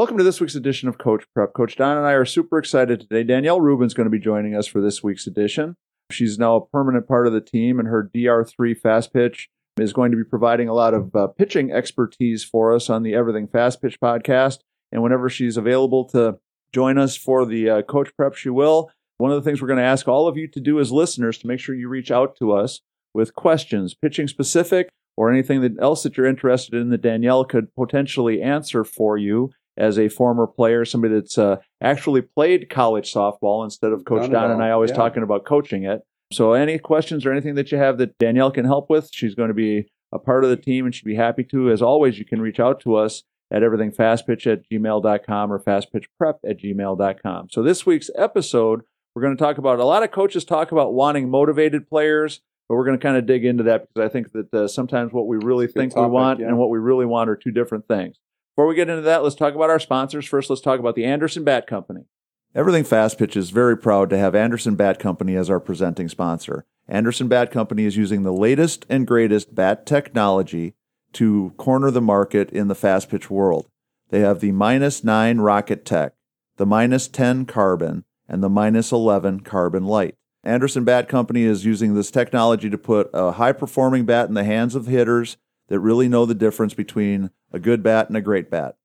Welcome to this week's edition of Coach Prep. Coach Don and I are super excited today. Danielle Rubin's going to be joining us for this week's edition. She's now a permanent part of the team, and her DR3 fast pitch is going to be providing a lot of uh, pitching expertise for us on the Everything Fast Pitch podcast. And whenever she's available to join us for the uh, Coach Prep, she will. One of the things we're going to ask all of you to do as listeners to make sure you reach out to us with questions, pitching specific, or anything that else that you're interested in that Danielle could potentially answer for you as a former player, somebody that's uh, actually played college softball instead of Coach Don and I always yeah. talking about coaching it. So, any questions or anything that you have that Danielle can help with, she's going to be a part of the team and she'd be happy to. As always, you can reach out to us at everythingfastpitch at gmail.com or fastpitchprep at gmail.com. So, this week's episode, we're going to talk about a lot of coaches talk about wanting motivated players, but we're going to kind of dig into that because I think that uh, sometimes what we really think topic, we want yeah. and what we really want are two different things. Before we get into that, let's talk about our sponsors. First, let's talk about the Anderson Bat Company. Everything Fast Pitch is very proud to have Anderson Bat Company as our presenting sponsor. Anderson Bat Company is using the latest and greatest bat technology to corner the market in the fast pitch world. They have the minus 9 Rocket Tech, the minus 10 Carbon, and the minus 11 Carbon Light. Anderson Bat Company is using this technology to put a high performing bat in the hands of hitters that really know the difference between a good bat and a great bat.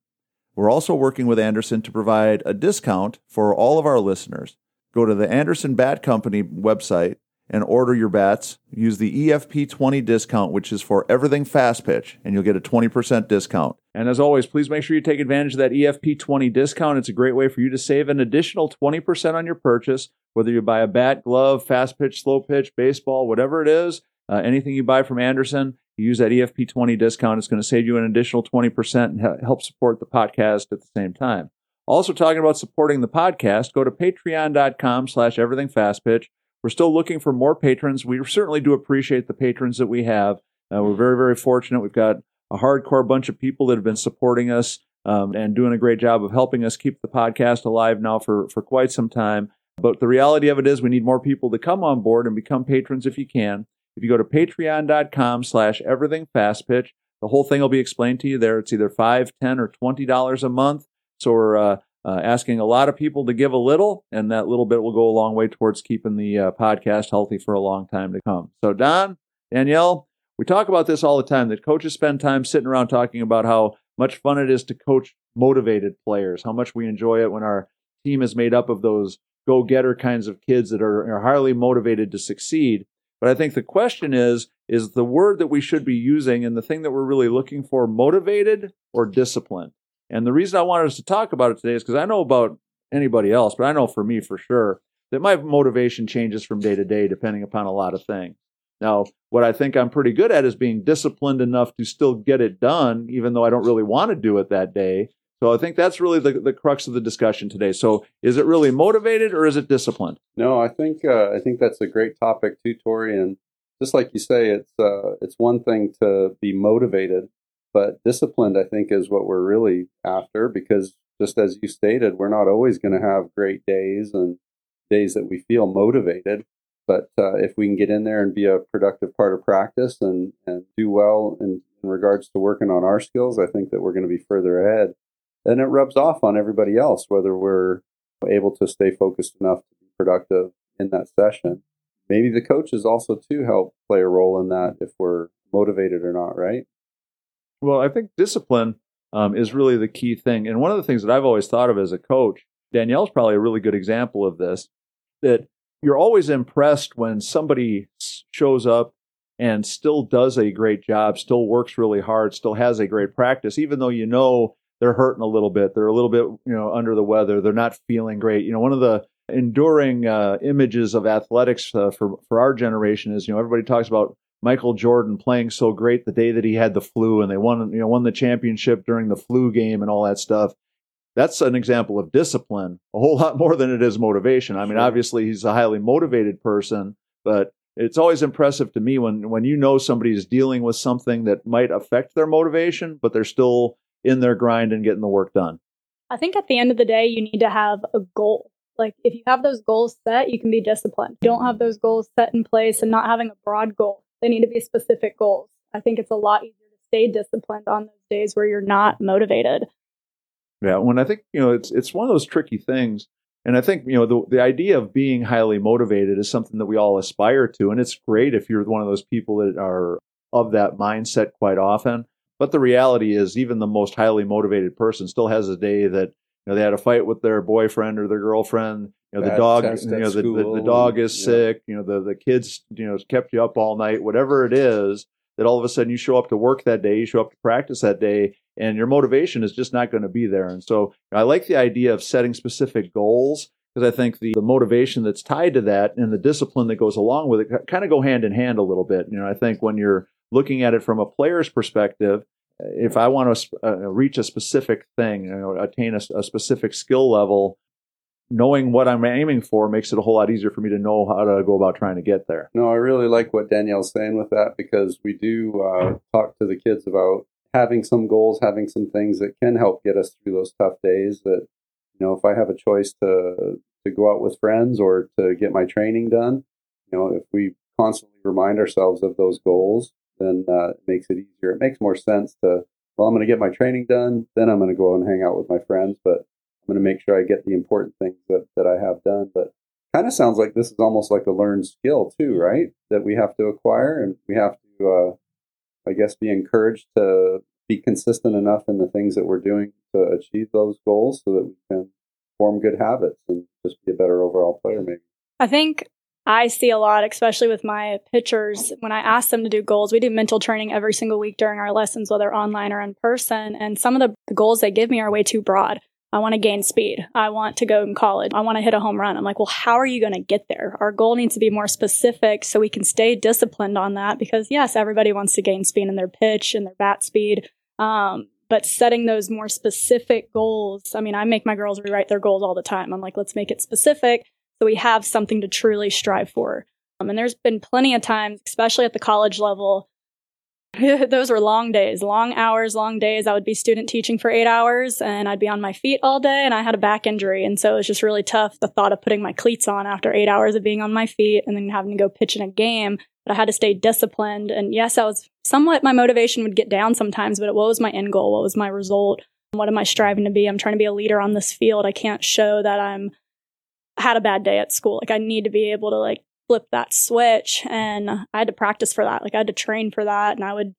We're also working with Anderson to provide a discount for all of our listeners. Go to the Anderson Bat Company website and order your bats. Use the EFP20 discount, which is for everything fast pitch, and you'll get a 20% discount. And as always, please make sure you take advantage of that EFP20 discount. It's a great way for you to save an additional 20% on your purchase, whether you buy a bat, glove, fast pitch, slow pitch, baseball, whatever it is. Uh, anything you buy from Anderson, you use that EFP20 discount. It's going to save you an additional 20% and help support the podcast at the same time. Also talking about supporting the podcast, go to patreon.com slash everythingfastpitch. We're still looking for more patrons. We certainly do appreciate the patrons that we have. Uh, we're very, very fortunate. We've got a hardcore bunch of people that have been supporting us um, and doing a great job of helping us keep the podcast alive now for, for quite some time. But the reality of it is we need more people to come on board and become patrons if you can. If you go to patreon.com slash everythingfastpitch, the whole thing will be explained to you there. It's either five, ten, or twenty dollars a month. So we're uh, uh, asking a lot of people to give a little, and that little bit will go a long way towards keeping the uh, podcast healthy for a long time to come. So Don, Danielle, we talk about this all the time. That coaches spend time sitting around talking about how much fun it is to coach motivated players, how much we enjoy it when our team is made up of those go-getter kinds of kids that are, are highly motivated to succeed. But I think the question is is the word that we should be using and the thing that we're really looking for motivated or disciplined? And the reason I wanted us to talk about it today is because I know about anybody else, but I know for me for sure that my motivation changes from day to day depending upon a lot of things. Now, what I think I'm pretty good at is being disciplined enough to still get it done, even though I don't really want to do it that day. So I think that's really the, the crux of the discussion today. So is it really motivated or is it disciplined? No, I think uh, I think that's a great topic too, Tori. And just like you say, it's uh, it's one thing to be motivated, but disciplined, I think, is what we're really after. Because just as you stated, we're not always going to have great days and days that we feel motivated. But uh, if we can get in there and be a productive part of practice and, and do well in, in regards to working on our skills, I think that we're going to be further ahead and it rubs off on everybody else, whether we're able to stay focused enough to be productive in that session. Maybe the coaches also too help play a role in that if we're motivated or not, right? Well, I think discipline um, is really the key thing. And one of the things that I've always thought of as a coach, Danielle's probably a really good example of this, that you're always impressed when somebody shows up and still does a great job, still works really hard, still has a great practice, even though you know they're hurting a little bit. They're a little bit, you know, under the weather. They're not feeling great. You know, one of the enduring uh, images of athletics uh, for for our generation is, you know, everybody talks about Michael Jordan playing so great the day that he had the flu and they won, you know, won the championship during the flu game and all that stuff. That's an example of discipline, a whole lot more than it is motivation. I mean, obviously he's a highly motivated person, but it's always impressive to me when when you know somebody is dealing with something that might affect their motivation, but they're still in their grind and getting the work done. I think at the end of the day, you need to have a goal. Like if you have those goals set, you can be disciplined. You don't have those goals set in place and not having a broad goal. They need to be specific goals. I think it's a lot easier to stay disciplined on those days where you're not motivated. Yeah, when I think you know it's it's one of those tricky things, and I think you know the the idea of being highly motivated is something that we all aspire to, and it's great if you're one of those people that are of that mindset quite often. But the reality is, even the most highly motivated person still has a day that you know they had a fight with their boyfriend or their girlfriend. You know, the dog, you know, the, the, the dog is sick. You know, the the kids, you know, kept you up all night. Whatever it is, that all of a sudden you show up to work that day, you show up to practice that day, and your motivation is just not going to be there. And so I like the idea of setting specific goals because I think the, the motivation that's tied to that and the discipline that goes along with it kind of go hand in hand a little bit. You know, I think when you're looking at it from a player's perspective, if I want to uh, reach a specific thing, you know, attain a, a specific skill level, knowing what I'm aiming for makes it a whole lot easier for me to know how to go about trying to get there. No, I really like what Danielle's saying with that because we do uh, talk to the kids about having some goals, having some things that can help get us through those tough days. That you know, if I have a choice to to go out with friends or to get my training done, you know, if we constantly remind ourselves of those goals, then uh, it makes it easier. It makes more sense to well, I'm going to get my training done, then I'm going to go and hang out with my friends, but I'm going to make sure I get the important things that that I have done. But kind of sounds like this is almost like a learned skill too, right? That we have to acquire and we have to, uh, I guess, be encouraged to be consistent enough in the things that we're doing to achieve those goals so that we can form good habits and just be a better overall player, maybe. I think I see a lot, especially with my pitchers. When I ask them to do goals, we do mental training every single week during our lessons, whether online or in person. And some of the, goals they give me are way too broad. I want to gain speed. I want to go in college. I want to hit a home run. I'm like, well, how are you going to get there? Our goal needs to be more specific so we can stay disciplined on that because, yes, everybody wants to gain speed in their pitch and their bat speed. Um, but setting those more specific goals, I mean, I make my girls rewrite their goals all the time. I'm like, let's make it specific so we have something to truly strive for. Um, and there's been plenty of times, especially at the college level, those were long days, long hours, long days. I would be student teaching for eight hours and I'd be on my feet all day and I had a back injury. And so it was just really tough. The thought of putting my cleats on after eight hours of being on my feet and then having to go pitch in a game. But I had to stay disciplined. And yes, I was somewhat, my motivation would get down sometimes, but what was my end goal? What was my result? What am I striving to be? I'm trying to be a leader on this field. I can't show that I'm had a bad day at school. Like I need to be able to like flip that switch and I had to practice for that. Like I had to train for that and I would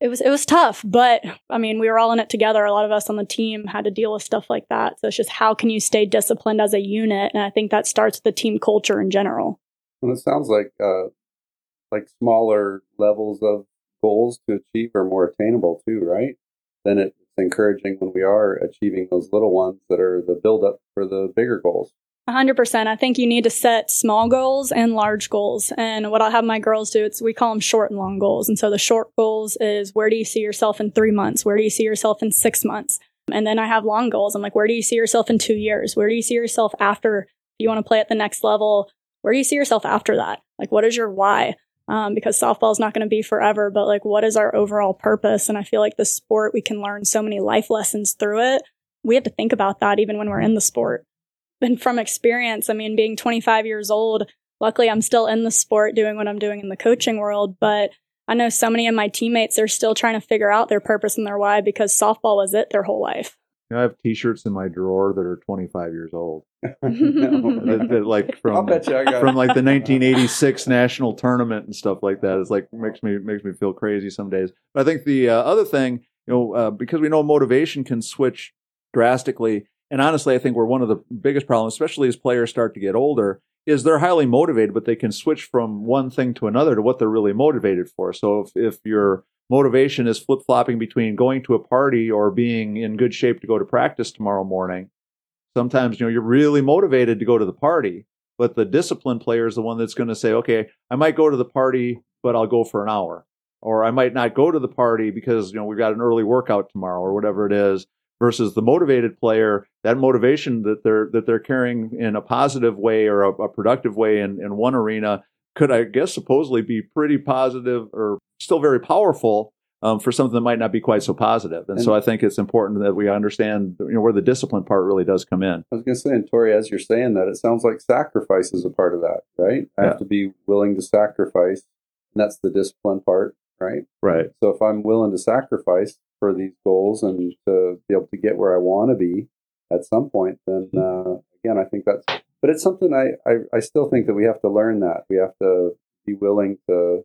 it was it was tough, but I mean, we were all in it together. A lot of us on the team had to deal with stuff like that. So it's just how can you stay disciplined as a unit? And I think that starts with the team culture in general. And it sounds like uh, like smaller levels of goals to achieve are more attainable too, right? Then it's encouraging when we are achieving those little ones that are the build up for the bigger goals. 100%. I think you need to set small goals and large goals. And what I'll have my girls do, it's we call them short and long goals. And so the short goals is where do you see yourself in three months? Where do you see yourself in six months? And then I have long goals. I'm like, where do you see yourself in two years? Where do you see yourself after you want to play at the next level? Where do you see yourself after that? Like, what is your why? Um, because softball is not going to be forever, but like, what is our overall purpose? And I feel like the sport, we can learn so many life lessons through it. We have to think about that even when we're in the sport and from experience, I mean, being 25 years old, luckily I'm still in the sport doing what I'm doing in the coaching world, but I know so many of my teammates are still trying to figure out their purpose and their why because softball was it their whole life. You know, I have T-shirts in my drawer that are 25 years old, that, that, like I'll from bet you I got from like the 1986 national tournament and stuff like that. It's like makes me makes me feel crazy some days. But I think the uh, other thing, you know, uh, because we know motivation can switch drastically, and honestly, I think we're one of the biggest problems, especially as players start to get older, is they're highly motivated, but they can switch from one thing to another to what they're really motivated for. So if if your motivation is flip flopping between going to a party or being in good shape to go to practice tomorrow morning, sometimes you know you're really motivated to go to the party, but the disciplined player is the one that's going to say, okay, I might go to the party, but I'll go for an hour, or I might not go to the party because you know we've got an early workout tomorrow or whatever it is. Versus the motivated player, that motivation that they're that they're carrying in a positive way or a, a productive way in, in one arena could, I guess, supposedly be pretty positive or still very powerful um, for something that might not be quite so positive. And, so I think it's important that we understand you know, where the discipline part really does come in. I was going to say, and Tori, as you're saying that, it sounds like sacrifice is a part of that, right? I Yeah. have to be willing to sacrifice, and that's the discipline part, right? Right. So if I'm willing to sacrifice, for these goals and to be able to get where I want to be at some point, then uh, again, I think that's. But it's something I, I I still think that we have to learn that we have to be willing to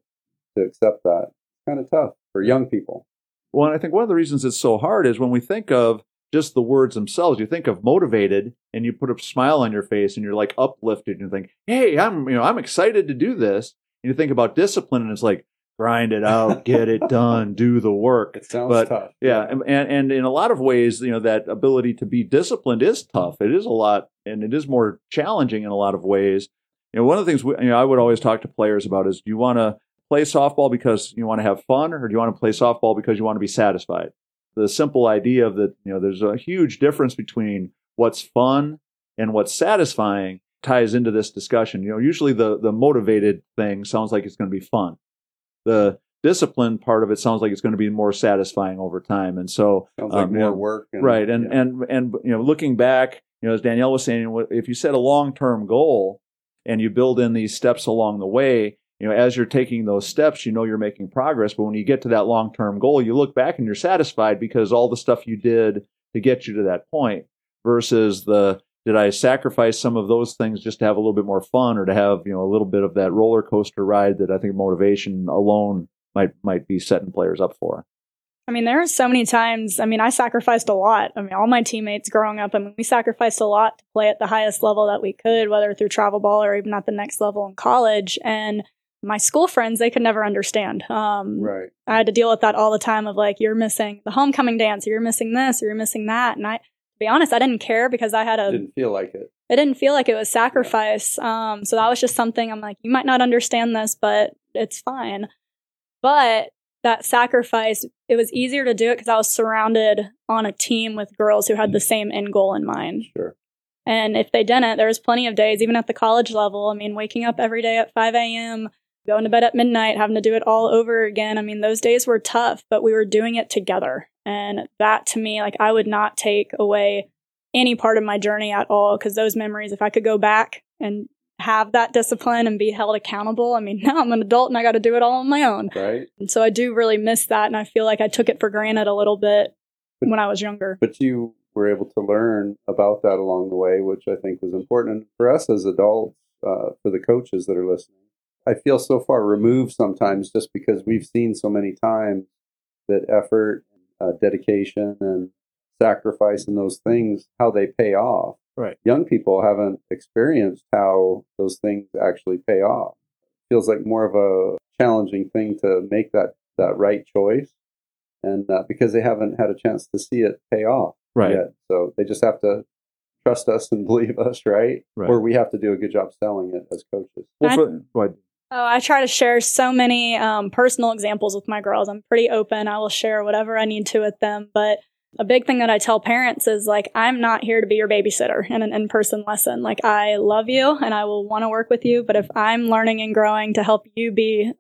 to accept that. It's kind of tough for young people. Well, I think one of the reasons it's so hard is when we think of just the words themselves, you think of motivated and you put a smile on your face and you're like uplifted and you think, hey, I'm you know, I'm excited to do this. And you think about discipline and it's like, grind it out, get it done, do the work. It sounds but, tough. Yeah, and, and in a lot of ways, you know, that ability to be disciplined is tough. It is a lot, and it is more challenging in a lot of ways. You know, one of the things we, you know I would always talk to players about is: do you want to play softball because you want to have fun, or do you want to play softball because you want to be satisfied? The simple idea of that, you know, there's a huge difference between what's fun and what's satisfying ties into this discussion. You know, usually the the motivated thing sounds like it's going to be fun the discipline part of it sounds like it's going to be more satisfying over time. And so, sounds like um, more you know, work. And, right. And, yeah. and, and, you know, looking back, you know, as Danielle was saying, if you set a long-term goal and you build in these steps along the way, you know, as you're taking those steps, you know you're making progress. But when you get to that long-term goal, you look back and you're satisfied because all the stuff you did to get you to that point versus the did I sacrifice some of those things just to have a little bit more fun or to have, you know, a little bit of that roller coaster ride that I think motivation alone might might be setting players up for. I mean, there are so many times. I mean, I sacrificed a lot. I mean, all my teammates growing up, I mean, we sacrificed a lot to play at the highest level that we could, whether through travel ball or even at the next level in college. And my school friends, they could never understand. Um, right. I had to deal with that all the time of like, you're missing the homecoming dance, you're missing this, you're missing that. And I, be honest, I didn't care because I had a Didn't feel like it. it didn't feel like it was sacrifice. Um, so that was just something I'm like, you might not understand this, but it's fine. But that sacrifice, it was easier to do it because I was surrounded on a team with girls who had the same end goal in mind. Sure. And if they didn't, there was plenty of days, even at the college level. I mean, waking up every day at 5 a.m., going to bed at midnight, having to do it all over again. I mean, those days were tough, but we were doing it together. And that to me, like, I would not take away any part of my journey at all because those memories, if I could go back and have that discipline and be held accountable, I mean, now I'm an adult and I got to do it all on my own. Right. And so I do really miss that. And I feel like I took it for granted a little bit when I was younger. But you were able to learn about that along the way, which I think was important And for us as adults, uh, for the coaches that are listening. I feel so far removed sometimes just because we've seen so many times that effort, uh, dedication, and sacrifice and those things, how they pay off. Right. Young people haven't experienced how those things actually pay off. Feels like more of a challenging thing to make that, that right choice. And uh, because they haven't had a chance to see it pay off Right. yet. So they just have to trust us and believe us, right? Right. Or we have to do a good job selling it as coaches. Well, for, go ahead. Oh, I try to share so many um, personal examples with my girls. I'm pretty open. I will share whatever I need to with them. But a big thing that I tell parents is like, I'm not here to be your babysitter in an in person lesson. Like, I love you and I will want to work with you. But if I'm learning and growing to help you be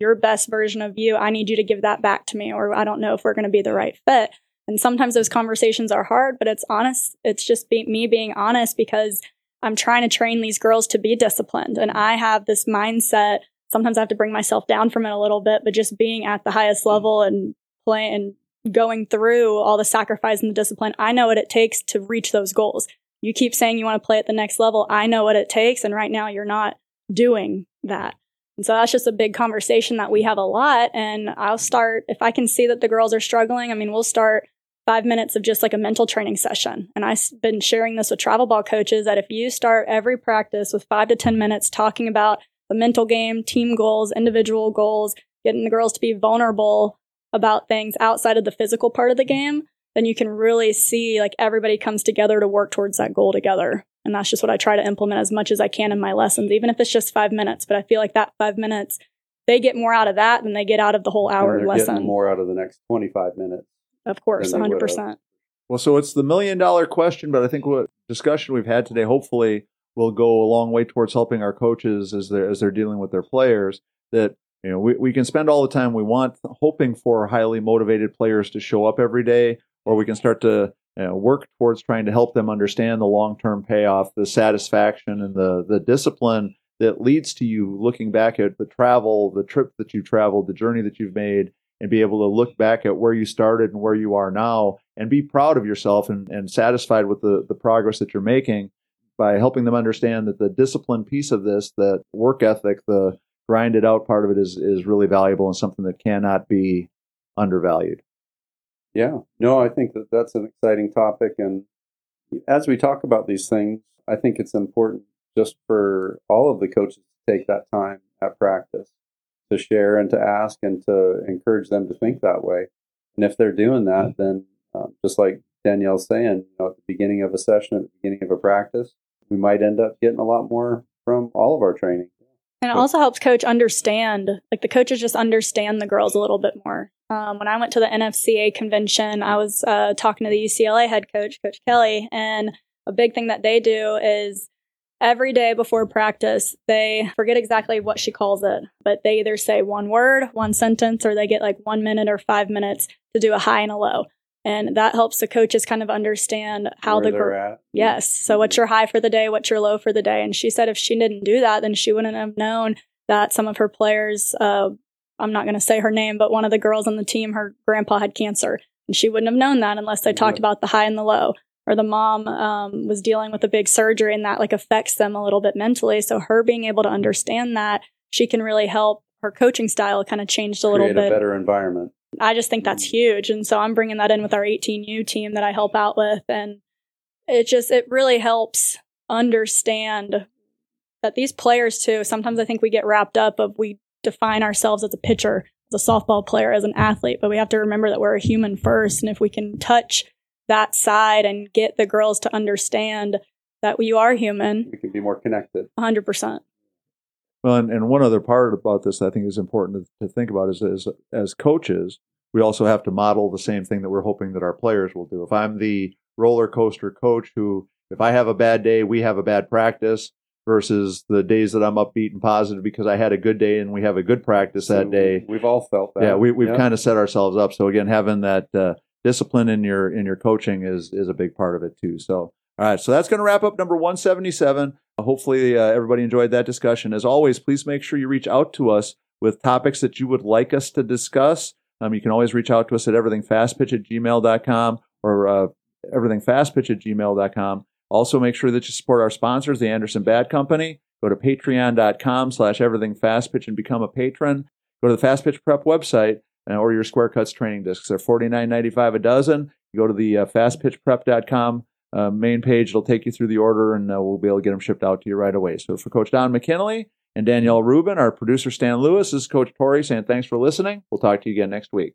your best version of you, I need you to give that back to me, or I don't know if we're going to be the right fit. And sometimes those conversations are hard, but it's honest. It's just be- me being honest because I'm trying to train these girls to be disciplined. And I have this mindset. Sometimes I have to bring myself down from it a little bit, but just being at the highest mm-hmm. level and playing and going through all the sacrifice and the discipline, I know what it takes to reach those goals. You keep saying you want to play at the next level. I know what it takes. And right now you're not doing that. And so that's just a big conversation that we have a lot. And I'll start, if I can see that the girls are struggling, I mean, we'll start five minutes of just like a mental training session. And I've been sharing this with travel ball coaches that if you start every practice with five to 10 minutes talking about the mental game, team goals, individual goals, getting the girls to be vulnerable about things outside of the physical part of the game, then you can really see like everybody comes together to work towards that goal together. And that's just what I try to implement as much as I can in my lessons, even if it's just five minutes. But I feel like that five minutes, they get more out of that than they get out of the whole hour lesson. more out of the next 25 minutes. Of course, than 100%. Well, so it's the million dollar question, but I think what discussion we've had today hopefully will go a long way towards helping our coaches as they're as they're dealing with their players. That you know we, we can spend all the time we want hoping for highly motivated players to show up every day, or we can start to you know, work towards trying to help them understand the long term payoff, the satisfaction, and the the discipline that leads to you looking back at the travel, the trip that you traveled, the journey that you've made, and be able to look back at where you started and where you are now and be proud of yourself and, and satisfied with the, the progress that you're making by helping them understand that the discipline piece of this, that work ethic, the grinded out part of it is, is really valuable and something that cannot be undervalued. Yeah, no, I think that that's an exciting topic. And as we talk about these things, I think it's important just for all of the coaches to take that time to share and to ask and to encourage them to think that way. And if they're doing that, then um, just like Danielle's saying, you know, at the beginning of a session, at the beginning of a practice, we might end up getting a lot more from all of our training. And it also helps coach understand, like the coaches just understand the girls a little bit more. Um, when I went to the NFCA convention, I was uh, talking to the UCLA head coach, Coach Kelly, and a big thing that they do is every day before practice, they forget exactly what she calls it, but they either say one word, one sentence, or they get like one minute or five minutes to do a high and a low. And that helps the coaches kind of understand how Where the girl. Yes. So what's your high for the day? What's your low for the day? And she said if she didn't do that, then she wouldn't have known that some of her players, uh, I'm not going to say her name, but one of the girls on the team, her grandpa had cancer. And she wouldn't have known that unless they talked about the high and the low. Or the mom um, was dealing with a big surgery and that like affects them a little bit mentally. So her being able to understand that, she can really help her coaching style kind of changed a little Create bit. a better environment. I just think that's huge. And so I'm bringing that in with our 18U team that I help out with. And it just, it really helps understand that these players too, sometimes I think we get wrapped up of we define ourselves as a pitcher, as a softball player, as an athlete, but we have to remember that we're a human first. And if we can touch that side and get the girls to understand that you are human, We can be more connected. 100%. Well, and, and one other part about this I think is important to, to think about is, is as coaches, we also have to model the same thing that we're hoping that our players will do. If I'm the roller coaster coach who, if I have a bad day, we have a bad practice versus the days that I'm upbeat and positive because I had a good day and we have a good practice that day. We've all felt that. Yeah, we, we've Yeah. kind of set ourselves up. So again, having that uh, discipline in your in your coaching is is a big part of it too. So all right, so that's going to wrap up number 177. Hopefully, uh, everybody enjoyed that discussion. As always, please make sure you reach out to us with topics that you would like us to discuss. Um, you can always reach out to us at everythingfastpitch at gmail.com or uh, everythingfastpitch at gmail.com. Also, make sure that you support our sponsors, the Anderson Bat Company. Go to patreon.com slash everythingfastpitch and become a patron. Go to the Fast Pitch Prep website or your Square Cuts training discs. They're $49.95 a dozen. You go to the uh, fastpitchprep.com uh, main page. It'll take you through the order, and uh, we'll be able to get them shipped out to you right away. So for Coach Don McKinley and Danielle Rubin, our producer Stan Lewis, this is Coach Tori saying thanks for listening. We'll talk to you again next week.